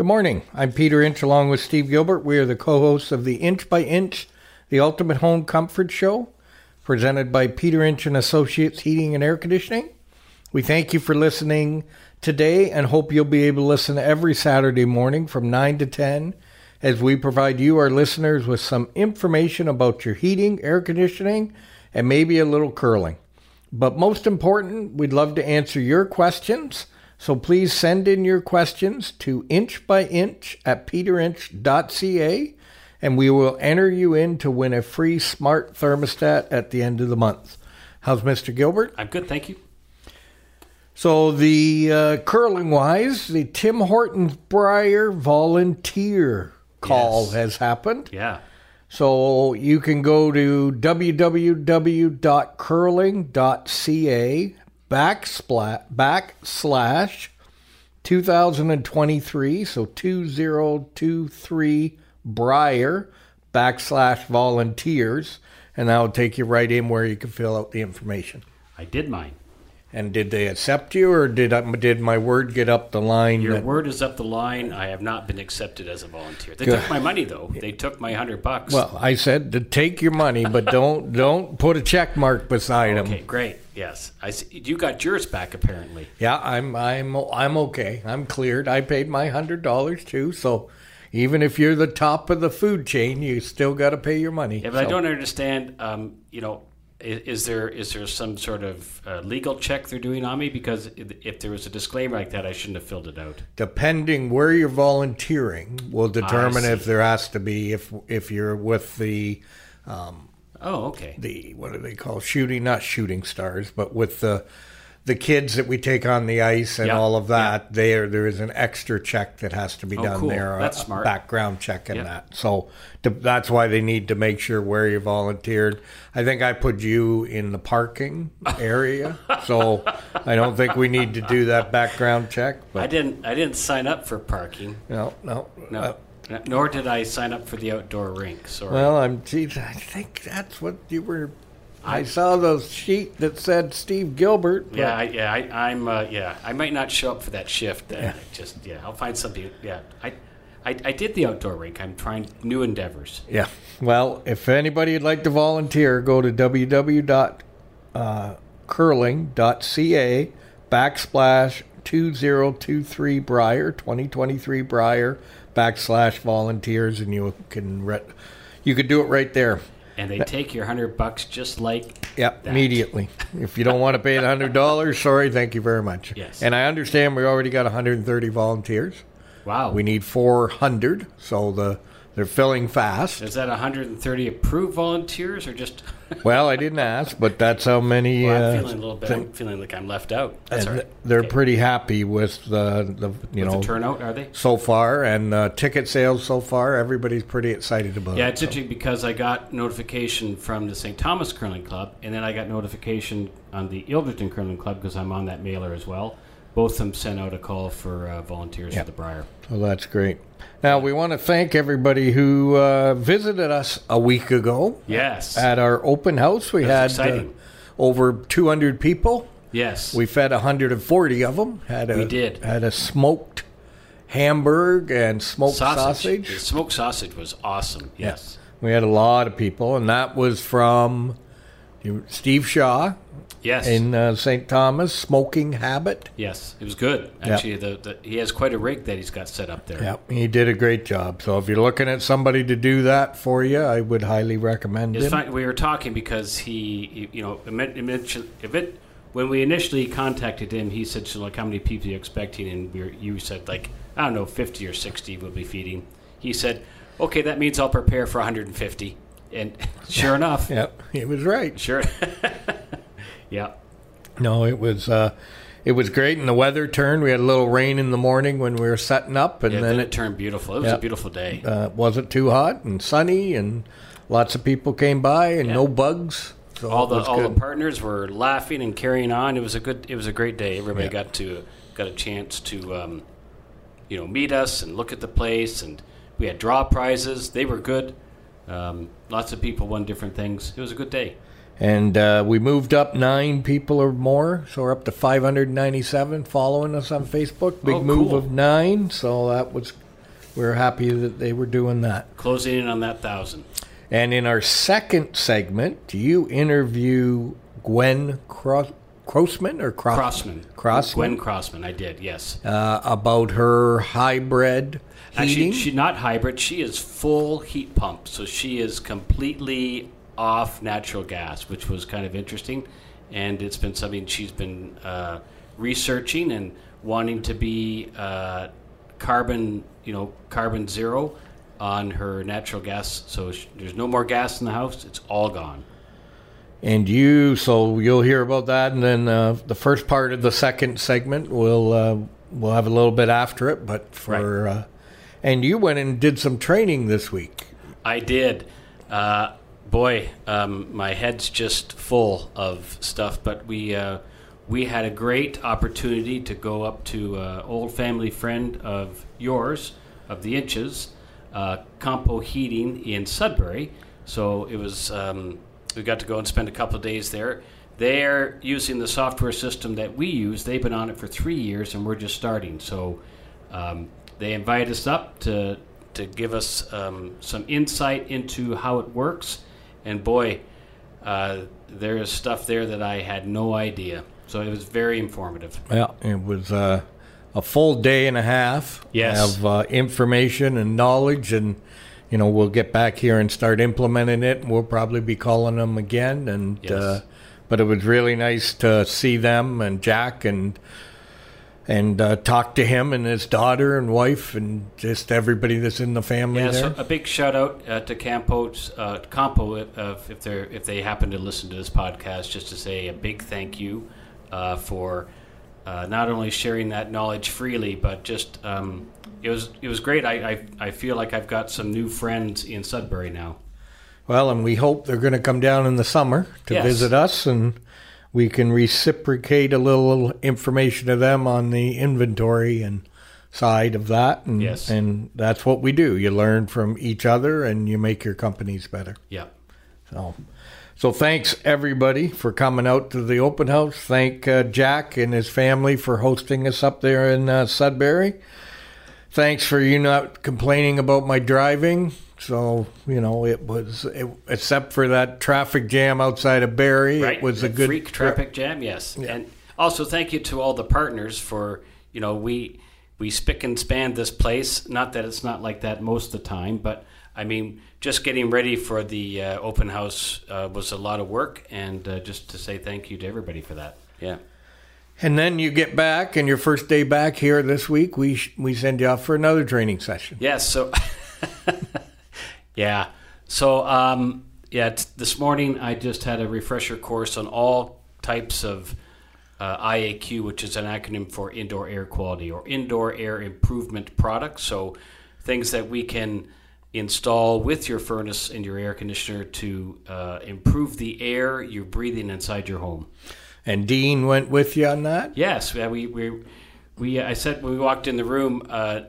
Good morning. I'm Peter Inch along with Steve Gilbert. We are the co hosts of the Inch by Inch, the Ultimate Home Comfort Show, presented by Peter Inch and Associates Heating and Air Conditioning. We thank you for listening today and hope you'll be able to listen every Saturday morning from 9 to 10 as we provide you, our listeners, with some information about your heating, air conditioning, and maybe a little curling. But most important, we'd love to answer your questions. So please send in your questions to inchbyinch at peterinch.ca and we will enter you in to win a free smart thermostat at the end of the month. How's Mr. Gilbert? I'm good, thank you. So the uh, curling wise, the Tim Hortons Brier volunteer call Yes. has happened. Yeah. So you can go to www.curling.ca backslash, backslash 2023, so 2023 Brier backslash volunteers, and that'll take you right in where you can fill out the information. I did mine. And did they accept you, or did I, did my word get up the line? Your that- word is up the line. I have not been accepted as a volunteer. They Good. took my money though. They took my hundred bucks. well, I said to take your money, but don't don't put a check mark beside them. okay, great. Yes, I see. You got yours back apparently. Yeah, I'm I'm I'm okay. I'm cleared. I paid my hundred dollars too. So even if you're the top of the food chain, you still got to pay your money. Yeah, but I don't understand. Um, you know, is, there is there some sort of uh, legal check they're doing on me? Because if if there was a disclaimer like that, I shouldn't have filled it out. Depending where you're volunteering, will determine if there has to be if if you're with the Oh, okay. the what do they call shooting not shooting stars, but with the the kids that we take on the ice and Yeah, all of that. There there is an extra check that has to be Oh, done cool. there. That's a smart. background check and Yeah. that. So to, that's why they need to make sure where you volunteered. I think I put you in the parking area, so I don't think we need to do that background check. I didn't. I didn't sign up for parking. no, no, No. uh, Nor did I sign up for the outdoor rink. Sorry. well, I'm. Geez, I think that's what you were. I saw the sheet that said Steve Gilbert. Yeah, I, yeah, I, I'm. Uh, yeah, I might not show up for that shift. Uh, Just yeah, I'll find something. Yeah, I, I, I did the outdoor rink. I'm trying new endeavors. Yeah. Well, if anybody would like to volunteer, go to www.curling.ca backslash 2023 Brier, 2023 Brier backslash volunteers, and you can re- you could do it right there. And they take your hundred bucks just like. Yeah, immediately. If you don't want to pay the hundred dollars, sorry, thank you very much. Yes. And I understand we already got 130 volunteers. Wow. We need 400, so the they're filling fast. Is that 130 approved volunteers or just? Well, I didn't ask, but that's how many. Well, uh, I'm feeling a little bit. I'm feeling like I'm left out. That's and right. They're Okay. pretty happy with the, the you With know the turnout, are they? so far and uh, ticket sales so far. Everybody's pretty excited about Yeah, it. Yeah, it's interesting because I got notification from the St. Thomas Curling Club, and then I got notification on the Ilderton Curling Club because I'm on that mailer as well. Both of them sent out a call for uh, volunteers Yeah. for the Brier. So that's great. Now we want to thank everybody who uh, visited us a week ago Yes. at our open house. We had uh, over 200 people. yes. We fed 140 of them. Had a, We did. Had a smoked hamburg and smoked sausage. The smoked sausage was awesome. Yes. We had a lot of people, and that was from Steve Shaw Yes. in uh, St. Thomas, Smoking Habit. yes. It was good. Actually, the, the, he has quite a rig that he's got set up there. Yep, he did a great job. So if you're looking at somebody to do that for you, I would highly recommend It's him. We were talking because he, you know, if it when we initially contacted him, he said, "So like, how many people are you expecting?" And we were, you said, like, I don't know, fifty or sixty will be feeding. He said, "Okay, that means I'll prepare for 150." And sure enough, Yep, he was right. sure, yeah, No, it was uh, it was great, and the weather turned. We had a little rain in the morning when we were setting up, and yeah. then Then it turned beautiful. It was Yeah. a beautiful day. uh, wasn't too hot and sunny, and lots of people came by, and Yeah. no bugs. So all the all the partners were laughing and carrying on. It was a good it was a great day. Everybody got to got a chance to um, you know meet us and look at the place, and we had draw prizes. They were good. Um, lots of people won different things. It was a good day. And uh, we moved up nine people or more, so we're up to 597 following us on Facebook. Big Oh, move cool. of nine, so that was we're happy that they were doing that. Closing in on that thousand. And in our second segment, you interview Gwen Cro- Crossman or Cross- Crossman. Crossman Gwen Crossman. I did. Yes. uh, about her hybrid heating. Actually, she's not hybrid. She is full heat pump. So she is completely off natural gas, which was kind of interesting. And it's been something she's been uh, researching and wanting to be uh, carbon, you know, carbon zero on her natural gas. So sh- there's no more gas in the house. It's all gone. And you, so you'll hear about that, and then uh, the first part of the second segment, we'll uh, we'll have a little bit after it. But for uh, and you went and did some training this week. I did. Uh, boy, um, my head's just full of stuff. But we uh, we had a great opportunity to go up to an old family friend of yours, of the Inches, uh, Campo Heating in Sudbury. So it was. Um, we got to go and spend a couple of days there. They're using the software system that we use. They've been on it for three years, and we're just starting. So um, they invited us up to to give us um, some insight into how it works. And boy, uh, there is stuff there that I had no idea. So it was very informative. Yeah, it was uh, a full day and a half Yes. of uh, information and knowledge, and you know we'll get back here and start implementing it. We'll probably be calling them again, and Yes. uh, but it was really nice to see them and Jack and and uh, talk to him and his daughter and wife and just everybody that's in the family Yeah, there. so a big shout out uh, to Campo's uh, Campo uh, if they if they happen to listen to this podcast, just to say a big thank you uh, for uh, not only sharing that knowledge freely, but just um, it was it was great. I, I I feel like I've got some new friends in Sudbury now. Well, and we hope they're going to come down in the summer to Yes. visit us, and we can reciprocate a little information to them on the inventory and side of that. And, Yes. and that's what we do. You learn from each other, and you make your companies better. Yeah. So, so thanks everybody for coming out to the open house. Thank uh, Jack and his family for hosting us up there in uh, Sudbury. Thanks for you not complaining about my driving. So you know it was, it, except for that traffic jam outside of Barrie, right? it was The a good freak traffic jam. Yes, and also thank you to all the partners for you know we we spick and span this place. Not that it's not like that most of the time, but I mean just getting ready for the uh, open house uh, was a lot of work, and uh, just to say thank you to everybody for that. Yeah. And then you get back, and your first day back here this week, we sh- we send you off for another training session. Yes. So, yeah. So, um, yeah. T- this morning I just had a refresher course on all types of uh, IAQ, which is an acronym for Indoor Air Quality or Indoor Air Improvement Products. So, things that we can install with your furnace and your air conditioner to uh, improve the air you're breathing inside your home. And Dean went with you on that. Yes, we we we. I said when we walked in the room, uh,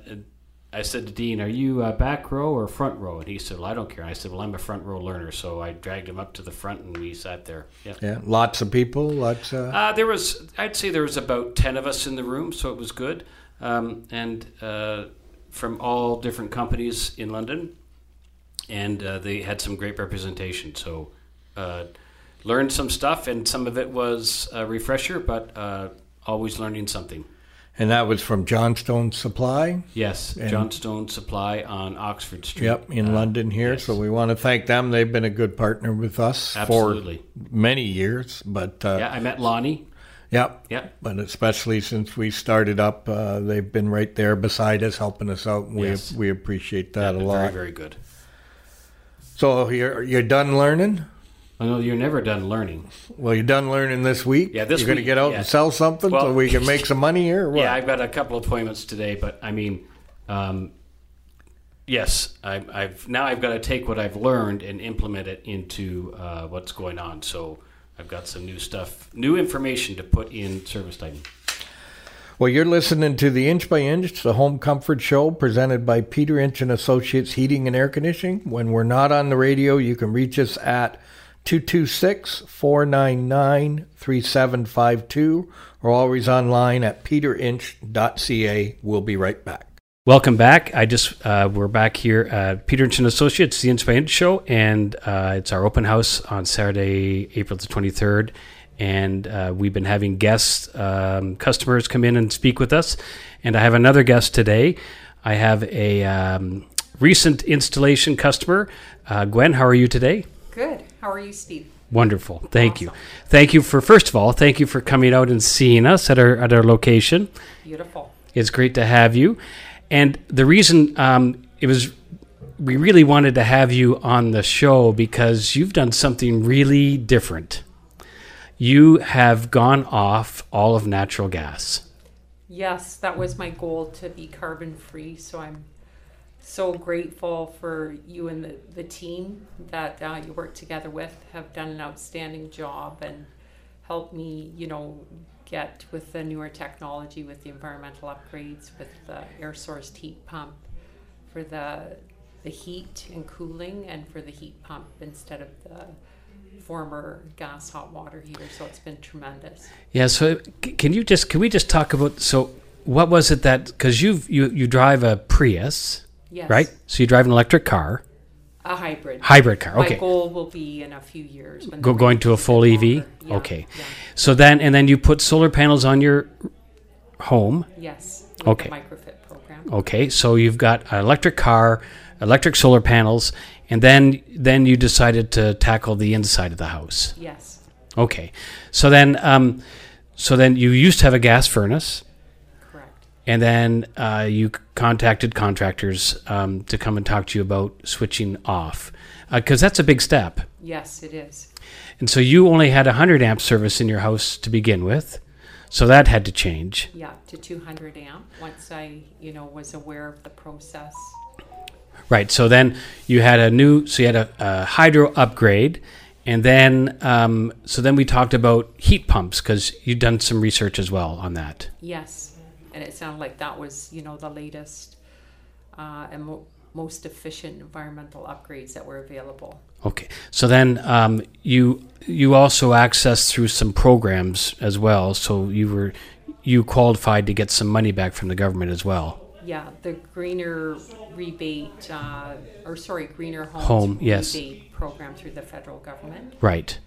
I said to Dean, "Are you uh, back row or front row?" And he said, "Well, I don't care." I said, "Well, I'm a front row learner," so I dragged him up to the front and we sat there. Yeah. Yeah, lots of people, lots. Uh, Uh, there was, I'd say, there was about ten of us in the room, so it was good, um, and uh, from all different companies in London, and uh, they had some great representation. So. Learned some stuff, and some of it was a refresher, but uh, always learning something. and that was from Johnstone Supply. Yes, Johnstone Supply on Oxford Street. Yep, in Uh, London here. yes. So we want to thank them. They've been a good partner with us Absolutely. for many years. But uh, Yeah, I met Lonnie. yep, Yep. but especially since we started up, uh, they've been right there beside us, helping us out. And we Yes. we appreciate that a lot. Very, very good. So you're you're done learning. I know you're never done learning. Well, you're done learning this week. Yeah, this you're going to get out yeah. and sell something so we can make some money here. Or what? Yeah, I've got a couple appointments today, but I mean, um, yes, I, I've now I've got to take what I've learned and implement it into uh, what's going on. So I've got some new stuff, new information to put in service time. Well, you're listening to the Inch by Inch, the home comfort show presented by Peter Inch and Associates Heating and Air Conditioning. When we're not on the radio, you can reach us at 226-499-3752 or always online at peterinch.ca. We'll be right back. Welcome back. I just uh, we're back here at Peter and Associates, the Inch by Inch Show, and uh, it's our open house on Saturday, April the twenty third. And uh, we've been having guests, um, customers come in and speak with us. And I have another guest today. I have a um, recent installation customer, uh, Gwen. How are you today? Good. How are you, Steve? Wonderful. Thank you. Thank you for first of all, thank you for coming out and seeing us at our at our location. Beautiful. It's great to have you. And the reason um, it was, we really wanted to have you on the show because you've done something really different. You have gone off all of natural gas. Yes, that was my goal to be carbon free. So I'm so grateful for you and the, the team that uh, you work together with have done an outstanding job and helped me, you know, get with the newer technology, with the environmental upgrades, with the air sourced heat pump for the the heat and cooling, and for the heat pump instead of the former gas hot water heater. So it's been tremendous. Yeah. So can you just can we just talk about so what was it that because you you you drive a Prius, yes. right? So you drive an electric car. A hybrid. Hybrid car. Okay. My goal will be in a few years. When Go, going to a full EV. Yeah, okay. Yeah. So then, and then you put solar panels on your home. Yes. Okay. microfit program. Okay. So you've got an electric car, electric solar panels, and then then you decided to tackle the inside of the house. Yes. Okay. So then, um, so then you used to have a gas furnace and then uh, you contacted contractors um, to come and talk to you about switching off because uh, that's a big step. Yes, it is. And so you only had a 100 amp service in your house to begin with. So that had to change. Yeah, to 200 amp once I, you know, was aware of the process. Right. So then you had a new, so you had a, a hydro upgrade. And then, um, so then we talked about heat pumps because you'd done some research as well on that. Yes and it sounded like that was you know the latest uh, and mo- most efficient environmental upgrades that were available. Okay, so then um, you you also accessed through some programs as well. So you were you qualified to get some money back from the government as well. Yeah, the greener rebate, uh, or sorry, greener homes home rebate yes program through the federal government. Right,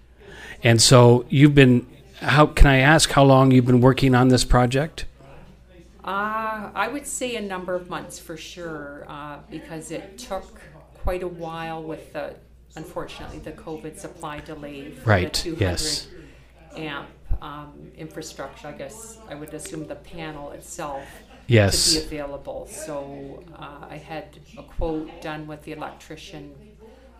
and so you've been. How can I ask how long you've been working on this project? Uh, I would say a number of months for sure, uh, because it took quite a while with the, unfortunately, the COVID supply delay for right. the 200 yes. amp um, infrastructure. I guess I would assume the panel itself yes. to be available. So uh, I had a quote done with the electrician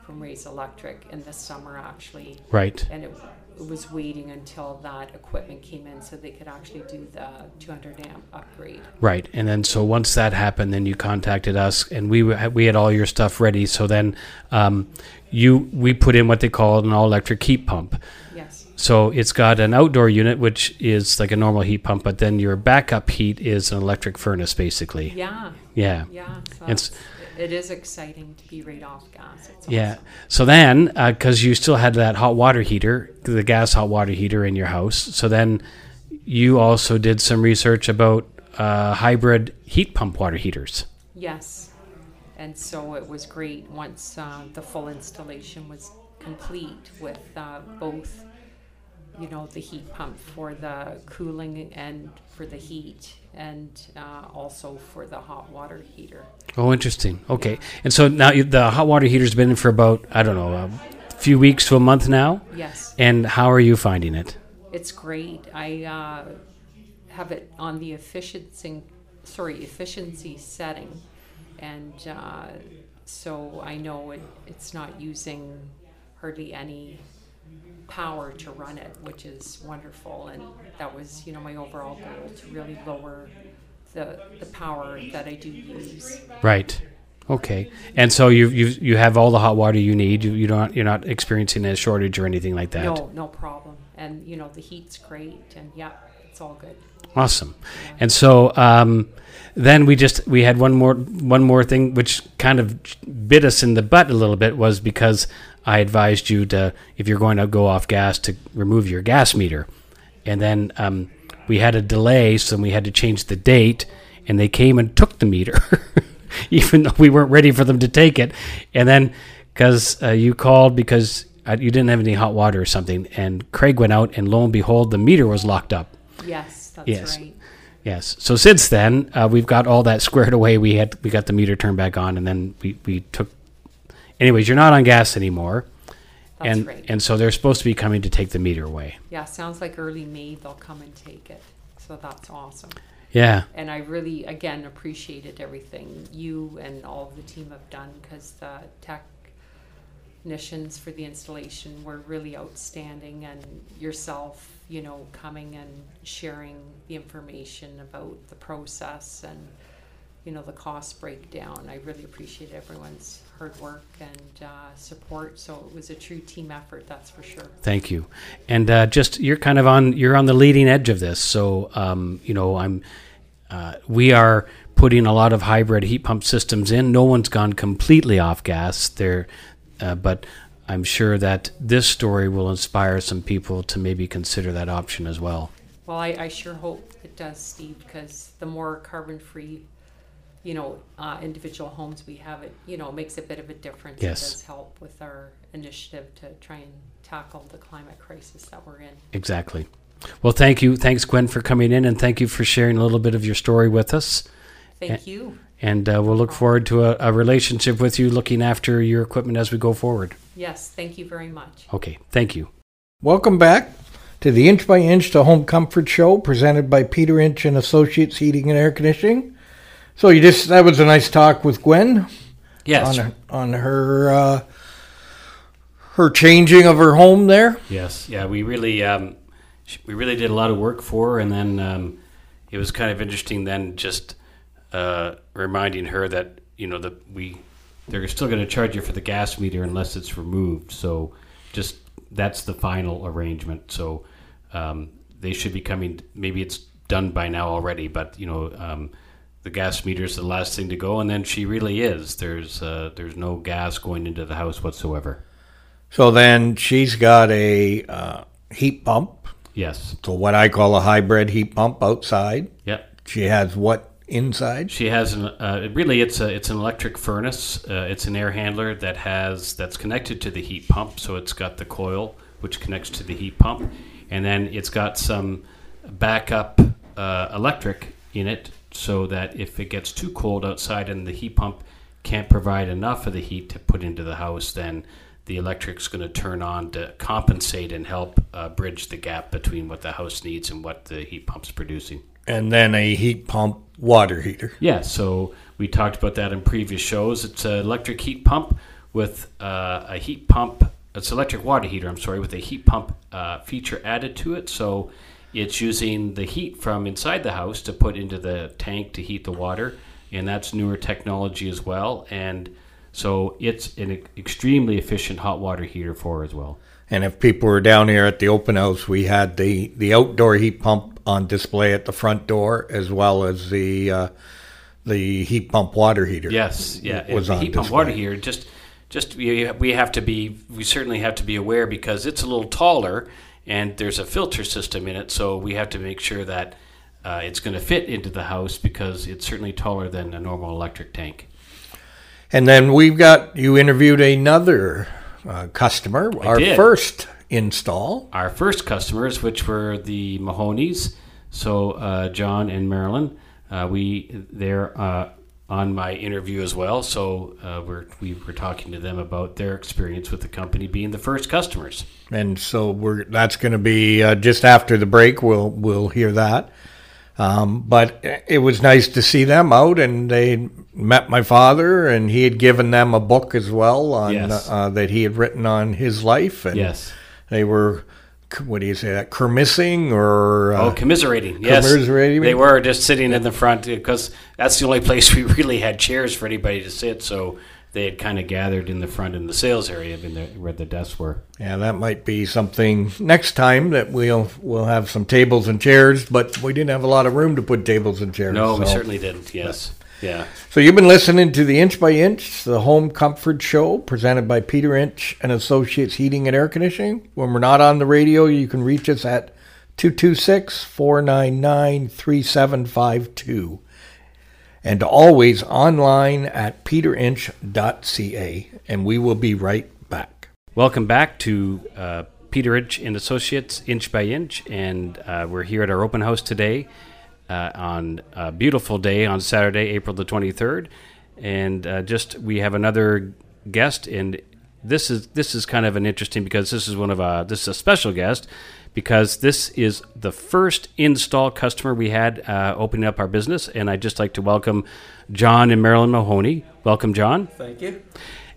from Rays Electric in the summer, actually. Right. And it was waiting until that equipment came in so they could actually do the 200 amp upgrade. Right, and then so once that happened, then you contacted us, and we we had all your stuff ready. So then, um, you we put in what they call an all electric heat pump. Yes. So it's got an outdoor unit, which is like a normal heat pump, but then your backup heat is an electric furnace, basically. Yeah. Yeah. Yeah. So it is exciting to be right off gas. It's yeah. Awesome. So then, because uh, you still had that hot water heater, the gas hot water heater in your house, so then you also did some research about uh, hybrid heat pump water heaters. Yes. And so it was great once uh, the full installation was complete with uh, both, you know, the heat pump for the cooling and for the heat and uh, also for the hot water heater. Oh, interesting. Okay, and so now the hot water heater's been in for about I don't know a few weeks to a month now. Yes. And how are you finding it? It's great. I uh, have it on the efficiency, sorry, efficiency setting, and uh, so I know it, it's not using hardly any power to run it, which is wonderful. And that was, you know, my overall goal to really lower the the power that I do use. Right. Okay. And so you you you have all the hot water you need. You you don't you're not experiencing a shortage or anything like that. No, no problem. And you know the heat's great, and yeah, it's all good. Awesome. Yeah. And so um, then we just we had one more one more thing which kind of bit us in the butt a little bit was because I advised you to, if you're going to go off gas, to remove your gas meter. And then um, we had a delay, so we had to change the date. and they came and took the meter, even though we weren't ready for them to take it. And then because uh, you called because uh, you didn't have any hot water or something, and Craig went out, and lo and behold, the meter was locked up. Yes, that's Yes. right. Yes. So since then, uh, we've got all that squared away. We had we got the meter turned back on, and then we, we took. Anyways, you're not on gas anymore, That's and right. and so they're supposed to be coming to take the meter away. yeah, sounds like early May they'll come and take it. So that's awesome. Yeah. And I really, again, appreciated everything you and all of the team have done because the technicians for the installation were really outstanding, and yourself, you know, coming and sharing the information about the process and you know the cost breakdown. I really appreciate everyone's hard work and uh, support. So it was a true team effort, that's for sure. Thank you. And uh, just you're kind of on you're on the leading edge of this. So um, you know I'm uh, we are putting a lot of hybrid heat pump systems in. No one's gone completely off gas there, uh, but I'm sure that this story will inspire some people to maybe consider that option as well. Well, I, I sure hope it does, Steve, because the more carbon-free, you know, uh, individual homes we have, it you know makes a bit of a difference. Yes. It does help with our initiative to try and tackle the climate crisis that we're in. Exactly. Well, thank you. Thanks, Gwen, for coming in, and thank you for sharing a little bit of your story with us. Thank you. And uh, we'll look forward to a, a relationship with you looking after your equipment as we go forward. Yes, thank you very much. Okay. Thank you. Welcome back to the Inch by Inch to Home Comfort Show, presented by Peter Inch and Associates Heating and Air Conditioning. So you just that was a nice talk with Gwen Yes. on on her uh, her changing of her home there. Yes, yeah, we really um, we really did a lot of work for her, and then um, it was kind of interesting. Then just uh, reminding her that you know that we they're still going to charge you for the gas meter unless it's removed. So just that's the final arrangement. So um, they should be coming. Maybe it's done by now already, but you know. Um, the gas meter is the last thing to go, and then she really is. There's uh, there's no gas going into the house whatsoever. So then she's got a uh, heat pump, Yes. so what I call a hybrid heat pump outside. Yep. She has what inside? She has an uh, really it's a it's an electric furnace. Uh, it's an air handler that has that's connected to the heat pump. So it's got the coil which connects to the heat pump, and then it's got some backup uh, electric in it, so that if it gets too cold outside and the heat pump can't provide enough of the heat to put into the house, then the electric's going to turn on to compensate and help uh, bridge the gap between what the house needs and what the heat pump's producing. And then a heat pump water heater. Yeah, so we talked about that in previous shows. It's an electric heat pump with uh, a heat pump. It's electric water heater. I'm sorry, with a heat pump uh, feature added to it. So it's using the heat from inside the house to put into the tank to heat the water, and that's newer technology as well. And so it's an extremely efficient hot water heater for as well. And if people were down here at the open house, we had the, the outdoor heat pump on display at the front door, as well as the uh, the heat pump water heater. Yes, yeah. was the on heat pump display. water heater. Just, just we have to be. We certainly have to be aware because it's a little taller and there's a filter system in it. So we have to make sure that uh, it's going to fit into the house because it's certainly taller than a normal electric tank. And then we've got you interviewed another uh, customer, our did. first install. Our first customers, which were the Mahoneys, so uh, John and Marilyn, uh, we they're uh, on my interview as well. So uh, we're we were talking to them about their experience with the company being the first customers. and so we're that's going to be uh, just after the break. We'll we'll hear that. Um, but it was nice to see them out, and they met my father, and he had given them a book as well on Yes. uh, that he had written on his life, and Yes. They were what do you say that kermissing or uh, Oh, commiserating. Yes, commiserating? They were just sitting in the front because that's the only place we really had chairs for anybody to sit. So they had kind of gathered in the front in the sales area, in the, where the desks were. Yeah, that might be something next time that we'll we'll have some tables and chairs, but we didn't have a lot of room to put tables and chairs. No, we certainly didn't. Yes, yeah. So you've been listening to the Inch by Inch, the home comfort show presented by Peter Inch and Associates Heating and Air Conditioning. When we're not on the radio, you can reach us at 226-499-3752. and always online at peterinch.ca. And we will be right back. Welcome back to uh, Peter Inch and Associates, Inch by Inch, and uh, we're here at our open house today uh, on a beautiful day on Saturday, April the 23rd, and uh, just we have another guest, and this is this is kind of an interesting because this is one of a this is a special guest because this is the first install customer we had uh, opening up our business, and I'd just like to welcome John and Marilyn Mahoney. Welcome, John. Thank you.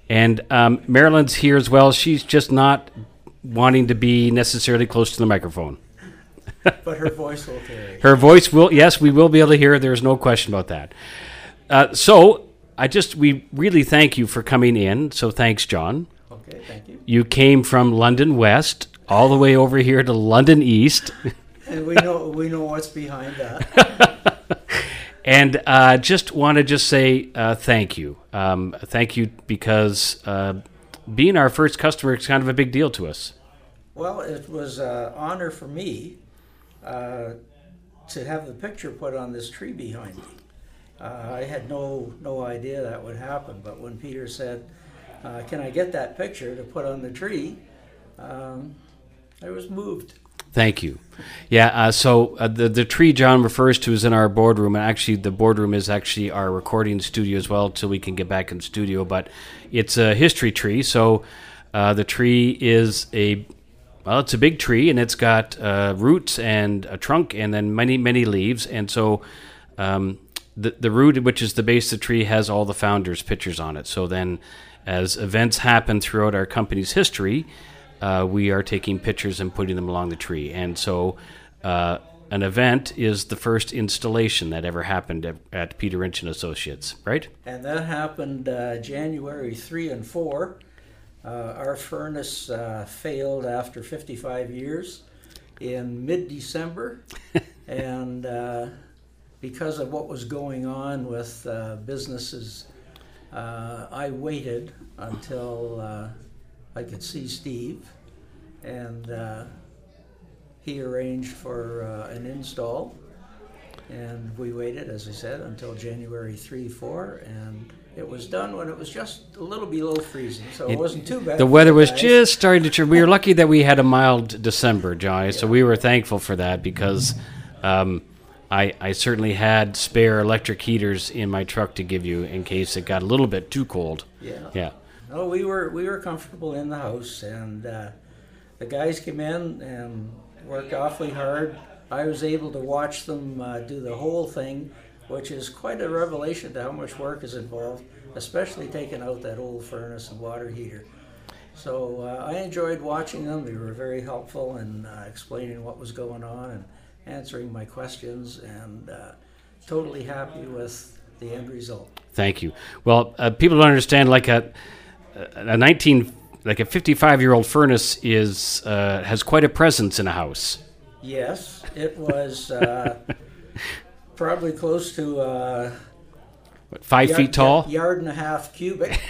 And um, Marilyn's here as well. She's just not wanting to be necessarily close to the microphone. But her voice will carry. Her voice will, yes, we will be able to hear her. There's no question about that. Uh, so I just, we really thank you for coming in. So thanks, John. Okay, thank you. You came from London West all the way over here to London East. And we know we know what's behind that. and uh, just want to just say uh, thank you. Um, thank you because uh, being our first customer is kind of a big deal to us. Well, it was an honor for me uh, to have the picture put on this tree behind me. Uh, I had no no idea that would happen, but when Peter said, uh, "Can I get that picture to put on the tree?" Um, I was moved. Thank you. Yeah. Uh, so uh, the the tree John refers to is in our boardroom, and actually the boardroom is actually our recording studio as well, till we can get back in studio. But it's a history tree, so uh, the tree is a well, it's a big tree, and it's got uh, roots and a trunk, and then many many leaves, and so. Um, the, the root, which is the base of the tree, has all the founders' pictures on it. So then, as events happen throughout our company's history, uh, we are taking pictures and putting them along the tree. And so, uh, an event is the first installation that ever happened at, at Peter Inch and Associates, right? And that happened uh, January 3 and 4. Uh, our furnace uh, failed after 55 years in mid December. and uh, because of what was going on with uh, businesses, uh, I waited until uh, I could see Steve. And uh, he arranged for uh, an install. And we waited, as I said, until January 3 4. And it was done when it was just a little below freezing, so it, It- wasn't too bad. The weather was guys. just starting to turn. We were lucky that we had a mild December, Johnny, so we were thankful for that because um, I, I certainly had spare electric heaters in my truck to give you in case it got a little bit too cold. Yeah. Yeah. No, we were we were comfortable in the house, and uh, the guys came in and worked awfully hard. I was able to watch them uh, do the whole thing, which is quite a revelation to how much work is involved, especially taking out that old furnace and water heater. So uh, I enjoyed watching them. They were very helpful in uh, explaining what was going on and answering my questions, and uh, totally happy with the end result. Thank you. Well, uh, people don't understand like a a 19 like a 55 year old furnace is uh, has quite a presence in a house. Yes, it was uh, probably close to uh, What, five yard- feet tall. yard and a half cubic.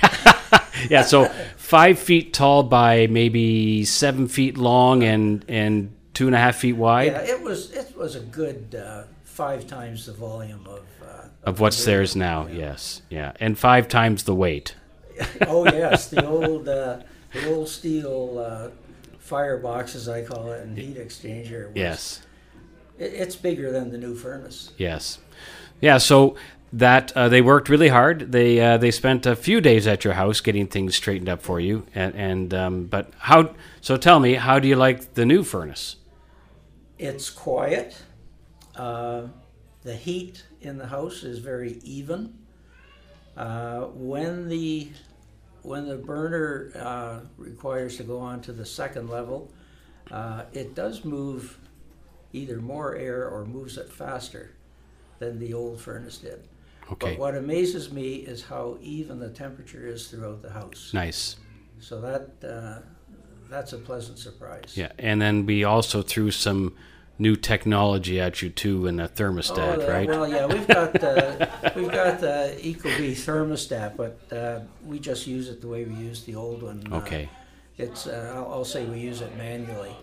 Yeah, so five feet tall by maybe seven feet long and and two and a half feet wide yeah, it was it was a good uh, five times the volume of. Uh, of what's theirs now. Yes, yeah, and five times the weight. oh yes, the old uh, the old steel uh, firebox, as I call it, and heat exchanger. Was, Yes, it's bigger than the new furnace. yes, yeah. So that uh, they worked really hard. They uh, they spent a few days at your house getting things straightened up for you. And, and um, but how? So tell me, how do you like the new furnace? It's quiet. Uh, the heat in the house is very even. Uh, when the when the burner uh, requires to go on to the second level, uh, it does move either more air or moves it faster than the old furnace did. Okay, But what amazes me is how even the temperature is throughout the house. nice. So that uh, that's a pleasant surprise. Yeah, and then we also threw some new technology at you too in a thermostat, Oh, the- right? Well, yeah, we've got uh, we've got the Ecobee thermostat, but uh, we just use it the way we used the old one. Uh, okay. it's uh, I'll, I'll say we use it manually.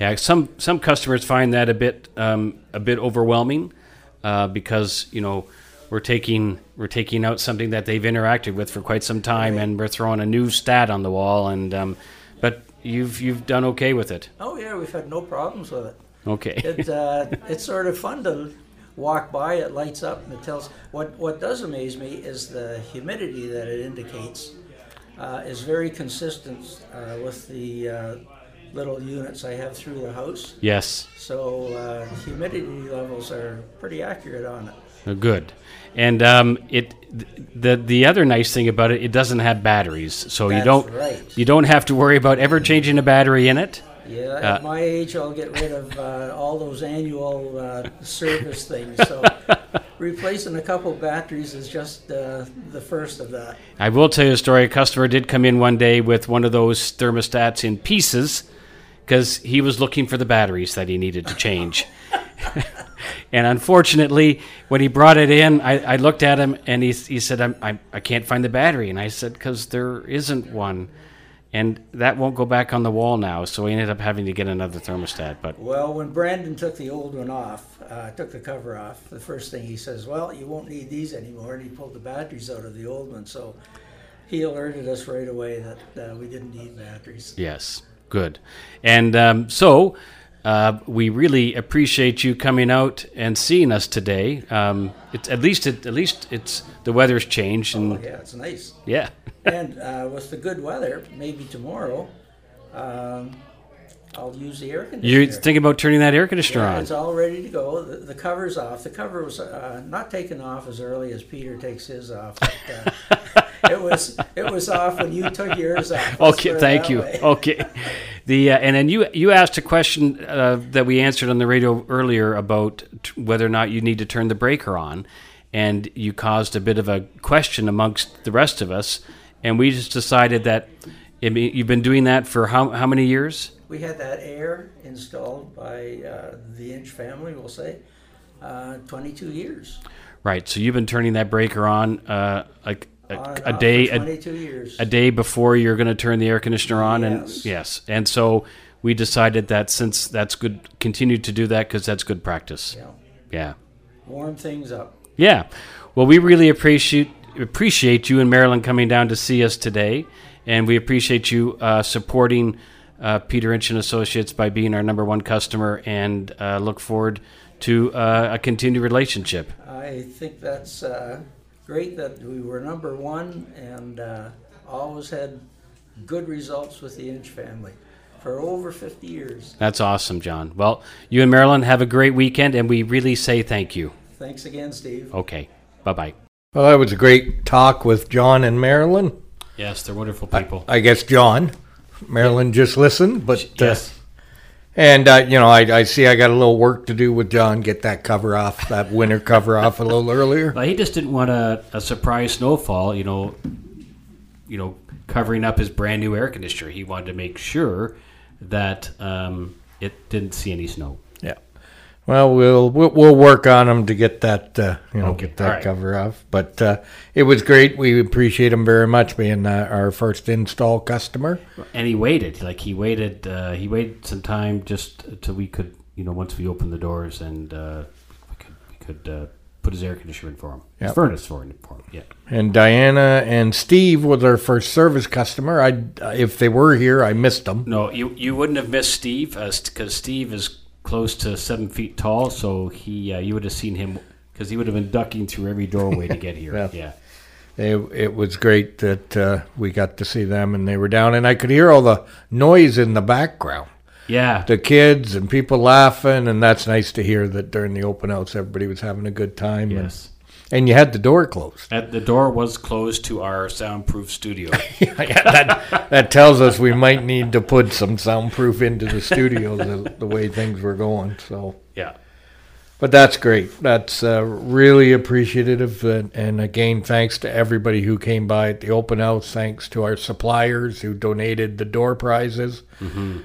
Yeah, some some customers find that a bit um, a bit overwhelming uh, because you know we're taking we're taking out something that they've interacted with for quite some time, and we're throwing a new stat on the wall. And um, but you've you've done okay with it. Oh yeah, we've had no problems with it. Okay. It uh, it's sort of fun to walk by. It lights up and it tells. What what does amaze me is the humidity that it indicates uh, is very consistent uh, with the uh, little units I have through the house. yes. So uh, humidity levels are pretty accurate on it. Uh, Good. And um, it the the other nice thing about it, it doesn't have batteries, so you don't right. you don't have to worry about ever changing a battery in it. Yeah, Uh, at my age, I'll get rid of uh, all those annual uh, service things. So replacing a couple batteries is just uh, the first of that. I will tell you a story. A customer did come in one day with one of those thermostats in pieces because he was looking for the batteries that he needed to change. and unfortunately, when he brought it in, I, I looked at him and he, he said, I'm, I, I can't find the battery. And I said, because there isn't one. And that won't go back on the wall now. So we ended up having to get another thermostat. But Well, when Brandon took the old one off, uh, took the cover off, the first thing he says, "Well, you won't need these anymore," and he pulled the batteries out of the old one. So he alerted us right away that uh, we didn't need batteries. Yes, good. And um, so uh, we really appreciate you coming out and seeing us today. Um, it's at least it, at least it's the weather's changed Oh and yeah, it's nice. yeah. and uh, with the good weather, maybe tomorrow, um, I'll use the air conditioner. You're thinking about turning that air conditioner Yeah, on. it's all ready to go. The, the cover's off. The cover was uh, not taken off as early as Peter takes his off. But, uh, it was it was off when you took yours off. Okay, thank you. way. Okay, the uh, and then you you asked a question uh, that we answered on the radio earlier about t- whether or not you need to turn the breaker on, and you caused a bit of a question amongst the rest of us, and we just decided that I mean, you've been doing that for how how many years? We had that air installed by uh, the Inch family. We'll say uh, 22 years. Right. So you've been turning that breaker on uh, like a, On a day a, years. a day before you're going to turn the air conditioner on and Yes. yes and so we decided that since that's good continue to do that because that's good practice yeah. yeah Warm things up. yeah well we really appreciate appreciate you and marilyn coming down to see us today and we appreciate you uh, supporting uh, peter inch and associates by being our number one customer and uh, look forward to uh, a continued relationship I think that's uh, great that we were number one and uh, always had good results with the Inch family for over 50 years. that's awesome john well you and marilyn have a great weekend and we really say thank you Thanks again, Steve. okay bye-bye Well, that was a great talk with John and Marilyn. Yes, they're wonderful people. I guess John, Marilyn just listened, but uh, yes. and uh, you know, I, I see I got a little work to do with John. Get that cover off, that winter cover off a little earlier. Well, he just didn't want a, a surprise snowfall, you know, you know, covering up his brand new air conditioner. He wanted to make sure that um, it didn't see any snow. Yeah. Well, we'll we'll, we'll work on them to get that uh, you know Okay, get that all right. cover off. But uh, it was great. We appreciate him very much being uh, our first install customer. And he waited, like he waited, uh, he waited some time just till we could, you know, once we opened the doors and uh, we could we could uh, put his air conditioner in for him, his furnace for him, for him. Yeah. And Diana and Steve was our first service customer. I if they were here, I missed them. No, you you wouldn't have missed Steve because Steve is close to seven feet tall, so he uh, you would have seen him because he would have been ducking through every doorway to get here. Yeah. yeah. It, it was great that uh, we got to see them, and they were down, and I could hear all the noise in the background. Yeah. the kids and people laughing, and that's nice to hear that during the open house everybody was having a good time. yes. And, you had the door closed. The door was closed to our soundproof studio. yeah, that that tells us we might need to put some soundproof into the studio the, the way things were going. So, yeah. but that's great. That's uh, really appreciative, and, and again, thanks to everybody who came by at the open house. Thanks to our suppliers who donated the door prizes.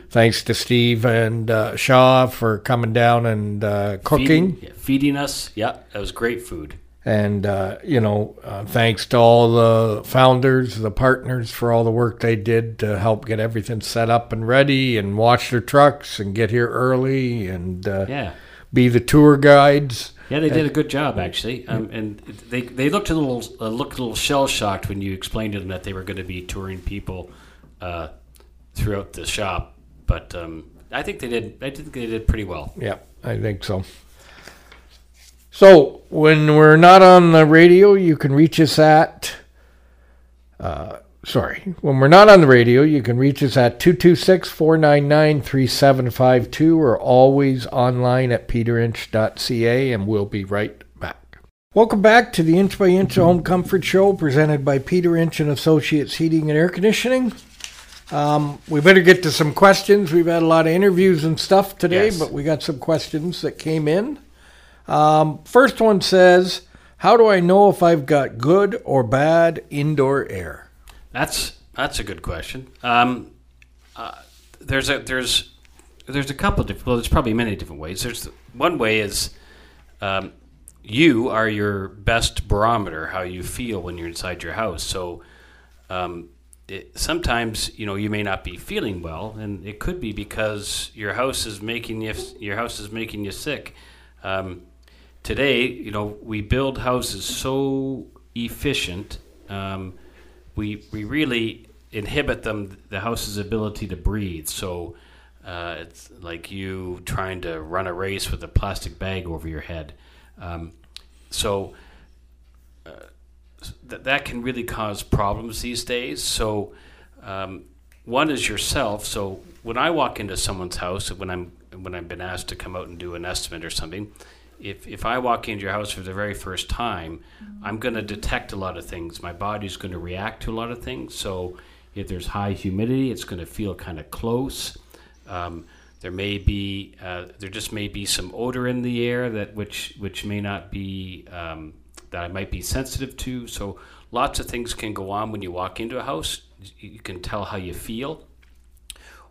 Thanks to Steve and uh, Shaw for coming down and uh, cooking. Feeding, yeah, feeding us. Yeah, that was great food. And, uh, you know, uh, thanks to all the founders, the partners for all the work they did to help get everything set up and ready and wash their trucks and get here early and uh, Yeah. be the tour guides. Yeah, they did a good job actually, um, and they they looked a little uh, looked a little shell shocked when you explained to them that they were going to be touring people uh, throughout the shop. But um, I think they did. I think they did pretty well. Yeah, I think so. So when we're not on the radio, you can reach us at. Uh, sorry, when we're not on the radio, you can reach us at 226 499 3752 or always online at peterinch.ca, and we'll be right back. Welcome back to the Inch by Inch Home Comfort Show presented by Peter Inch and Associates Heating and Air Conditioning. Um, we better get to some questions. We've had a lot of interviews and stuff today, Yes. but we got some questions that came in. Um, first one says, How do I know if I've got good or bad indoor air? That's that's a good question. Um, uh, there's a there's there's a couple different. Well, there's probably many different ways. There's one way is um, you are your best barometer how you feel when you're inside your house. So um, it, sometimes you know you may not be feeling well, and it could be because your house is making you your house is making you sick. Um, today, you know, we build houses so efficient. Um, we we really inhibit them the house's ability to breathe. So uh, it's like you trying to run a race with a plastic bag over your head. Um, so uh, th- that can really cause problems these days. So um, one is yourself. So when I walk into someone's house, when I'm when I've been asked to come out and do an estimate or something, if if I walk into your house for the very first time, I'm going to detect a lot of things. My body's going to react to a lot of things. So if there's high humidity, it's going to feel kind of close. Um, there may be uh, there just may be some odor in the air that which which may not be um, that I might be sensitive to. So lots of things can go on when you walk into a house. You can tell how you feel.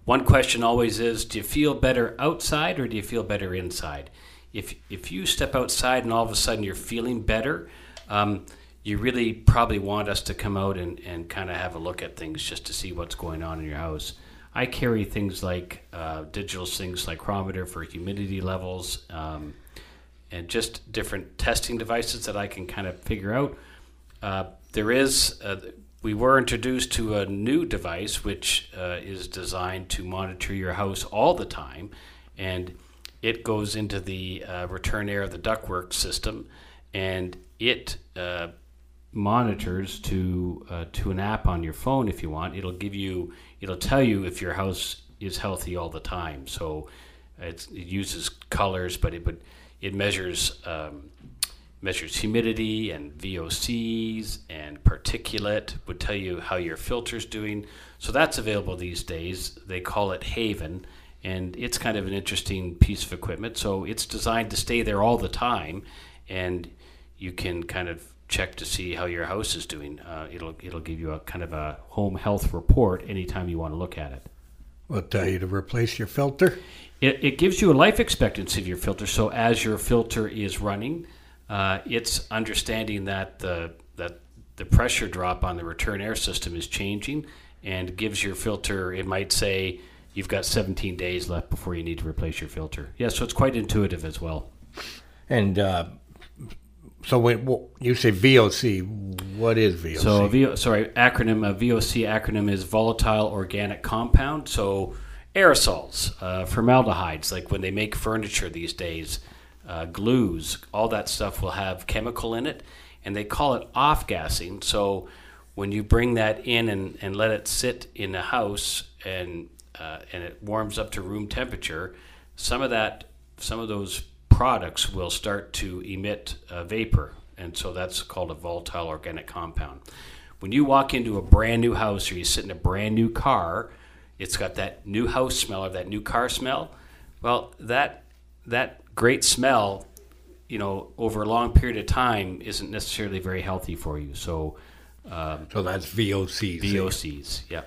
One question always is: Do you feel better outside or do you feel better inside? If if you step outside and all of a sudden you're feeling better, um, you really probably want us to come out and, and kind of have a look at things just to see what's going on in your house. I carry things like uh, digital things like hygrometer for humidity levels, um, and just different testing devices that I can kind of figure out. Uh, there is, uh, we were introduced to a new device which uh, is designed to monitor your house all the time, and it goes into the uh, return air of the ductwork system, and it uh, monitors to uh, to an app on your phone if you want. It'll give you, it'll tell you if your house is healthy all the time. So it uses colors, but it would it measures um, measures humidity and VOCs and particulate. Would tell you how your filter's doing. So that's available these days. They call it Haven, and it's kind of an interesting piece of equipment. So it's designed to stay there all the time, and you can kind of check to see how your house is doing. Uh, it'll it'll give you a kind of a home health report anytime you want to look at it. We'll tell you to replace your filter. It, it gives you a life expectancy of your filter. So as your filter is running, uh, it's understanding that the that the pressure drop on the return air system is changing, and gives your filter. It might say you've got 17 days left before you need to replace your filter. Yeah, so it's quite intuitive as well. And uh, so when you say VOC, what is VOC? So, VO, sorry, acronym uh, VOC acronym is volatile organic compound. So, aerosols, uh, formaldehydes, like when they make furniture these days, uh, glues, all that stuff will have chemical in it, and they call it off gassing. So, when you bring that in and, and let it sit in a house and uh, and it warms up to room temperature, some of that, some of those products will start to emit uh, vapor, and so that's called a volatile organic compound. When you walk into a brand new house or you sit in a brand new car, it's got that new house smell or that new car smell. Well, that that great smell, you know, over a long period of time, isn't necessarily very healthy for you. So, um, so that's VOCs. VOCs, yeah.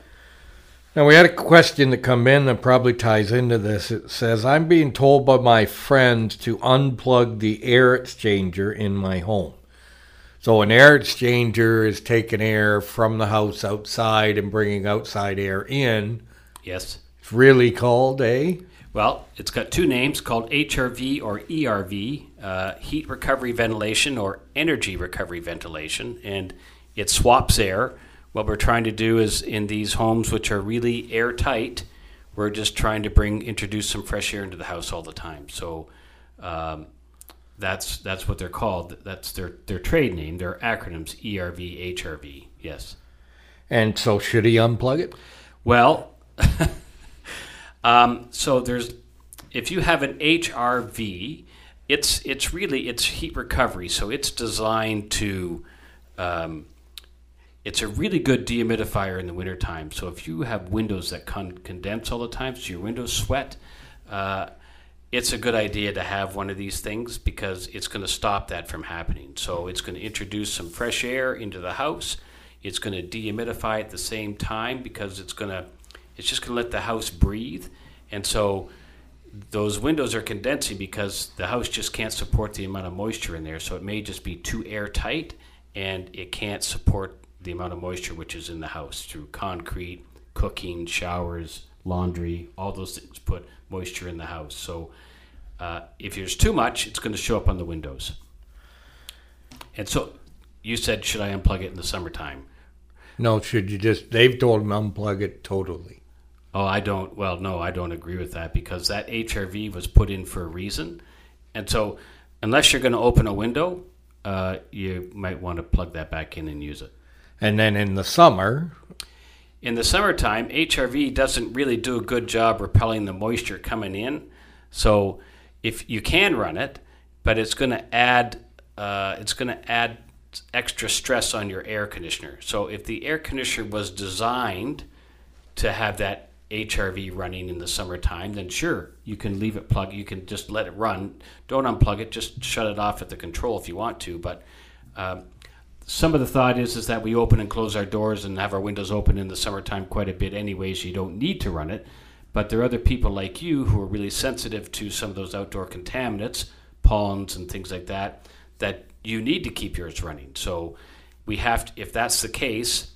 Now we had a question that come in that probably ties into this. It says, "I'm being told by my friend to unplug the air exchanger in my home." So an air exchanger is taking air from the house outside and bringing outside air in. Yes. It's really called a Well, it's got two names called HRV or ERV. uh, heat recovery ventilation or energy recovery ventilation, and it swaps air. What we're trying to do is in these homes which are really airtight, we're just trying to bring introduce some fresh air into the house all the time. So um, that's that's what they're called. That's their their trade name. Their acronyms ERV, HRV. Yes. And so, should he unplug it? Well, um, so there's if you have an HRV, it's it's really it's heat recovery. So it's designed to um, it's a really good dehumidifier in the wintertime. So if you have windows that con- condense all the time, so your windows sweat, uh, it's a good idea to have one of these things because it's going to stop that from happening. So it's going to introduce some fresh air into the house. It's going to dehumidify at the same time because it's going to it's just going to let the house breathe. And so those windows are condensing because the house just can't support the amount of moisture in there. So it may just be too airtight and it can't support the amount of moisture which is in the house through concrete, cooking, showers, laundry, all those things put moisture in the house. So uh, if there's too much, it's going to show up on the windows. And so you said, should I unplug it in the summertime? No, should you just? They've told him unplug it totally. Oh, I don't. Well, no, I don't agree with that because that HRV was put in for a reason, and so unless you're going to open a window, uh, you might want to plug that back in and use it. And then in the summer, In the summertime, HRV doesn't really do a good job repelling the moisture coming in. So if you can run it, but it's going to add uh, it's going to add extra stress on your air conditioner. So if the air conditioner was designed to have that HRV running in the summertime, then sure, you can leave it plugged. You can just let it run. Don't unplug it. Just shut it off at the control if you want to. But um, some of the thought is is that we open and close our doors and have our windows open in the summertime quite a bit anyways. You don't need to run it. But there are other people like you who are really sensitive to some of those outdoor contaminants, pollens and things like that, that you need to keep yours running. So we have to, if that's the case,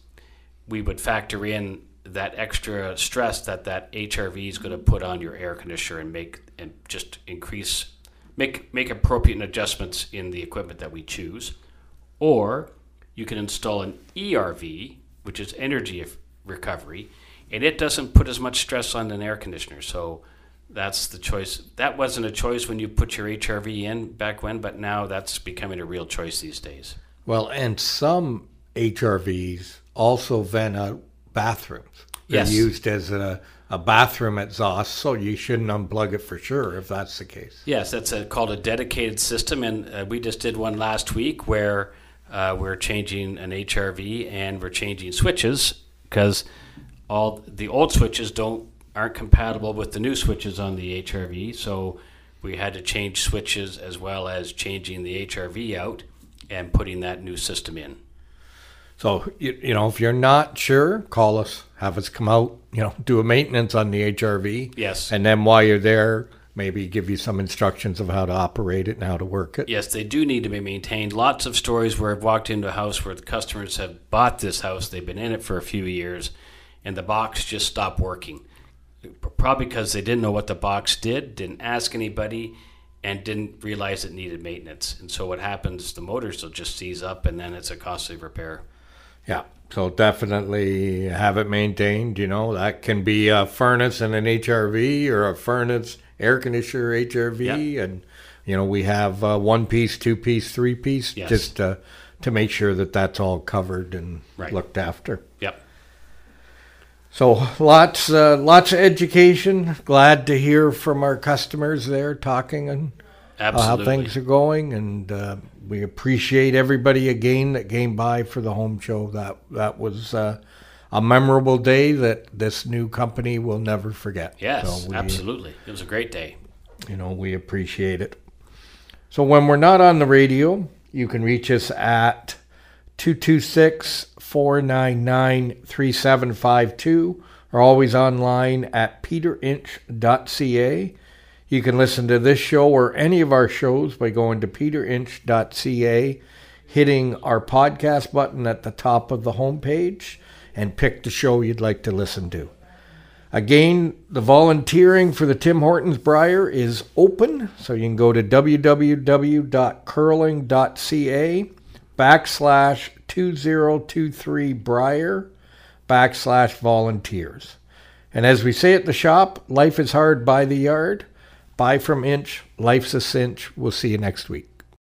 we would factor in that extra stress that that HRV is going to put on your air conditioner and make and just increase make make appropriate adjustments in the equipment that we choose or you can install an ERV which is energy recovery and it doesn't put as much stress on an air conditioner so that's the choice that wasn't a choice when you put your HRV in back when but now that's becoming a real choice these days well, and some HRVs also vent out bathrooms. They're Yes. used as a, a bathroom exhaust, so you shouldn't unplug it for sure if that's the case. Yes, that's a, called a dedicated system, and uh, we just did one last week where uh, we're changing an HRV and we're changing switches because all the old switches don't aren't compatible with the new switches on the HRV. So we had to change switches as well as changing the HRV out and putting that new system in. So, you, you know, if you're not sure, call us, have us come out, you know, do a maintenance on the HRV. Yes. And then while you're there, maybe give you some instructions of how to operate it and how to work it. Yes, they do need to be maintained. Lots of stories where I've walked into a house where the customers have bought this house, they've been in it for a few years, and the box just stopped working. Probably because they didn't know what the box did, didn't ask anybody, and didn't realize it needed maintenance. And so what happens, the motors will just seize up, and then it's a costly repair. Yeah. So definitely have it maintained. You know, that can be a furnace and an HRV or a furnace air conditioner HRV. And, you know, we have uh, one piece, two piece, three piece, Yes. just uh, to make sure that that's all covered and Right. looked after. Yep. So lots, uh, lots of education. Glad to hear from our customers there talking and uh, how things are going, and uh, we appreciate everybody again that came by for the home show. That that was uh, a memorable day that this new company will never forget. Yes, So we, absolutely. It was a great day. You know, we appreciate it. So when we're not on the radio, you can reach us at 226 499 3752 or always online at peterinch.ca. You can listen to this show or any of our shows by going to peterinch.ca, hitting our podcast button at the top of the homepage, and pick the show you'd like to listen to. Again, the volunteering for the Tim Hortons Brier is open, so you can go to www.curling.ca backslash 2023 Brier backslash volunteers. And as we say at the shop, life is hard by the yard. Buy from Inch, life's a cinch. We'll see you next week.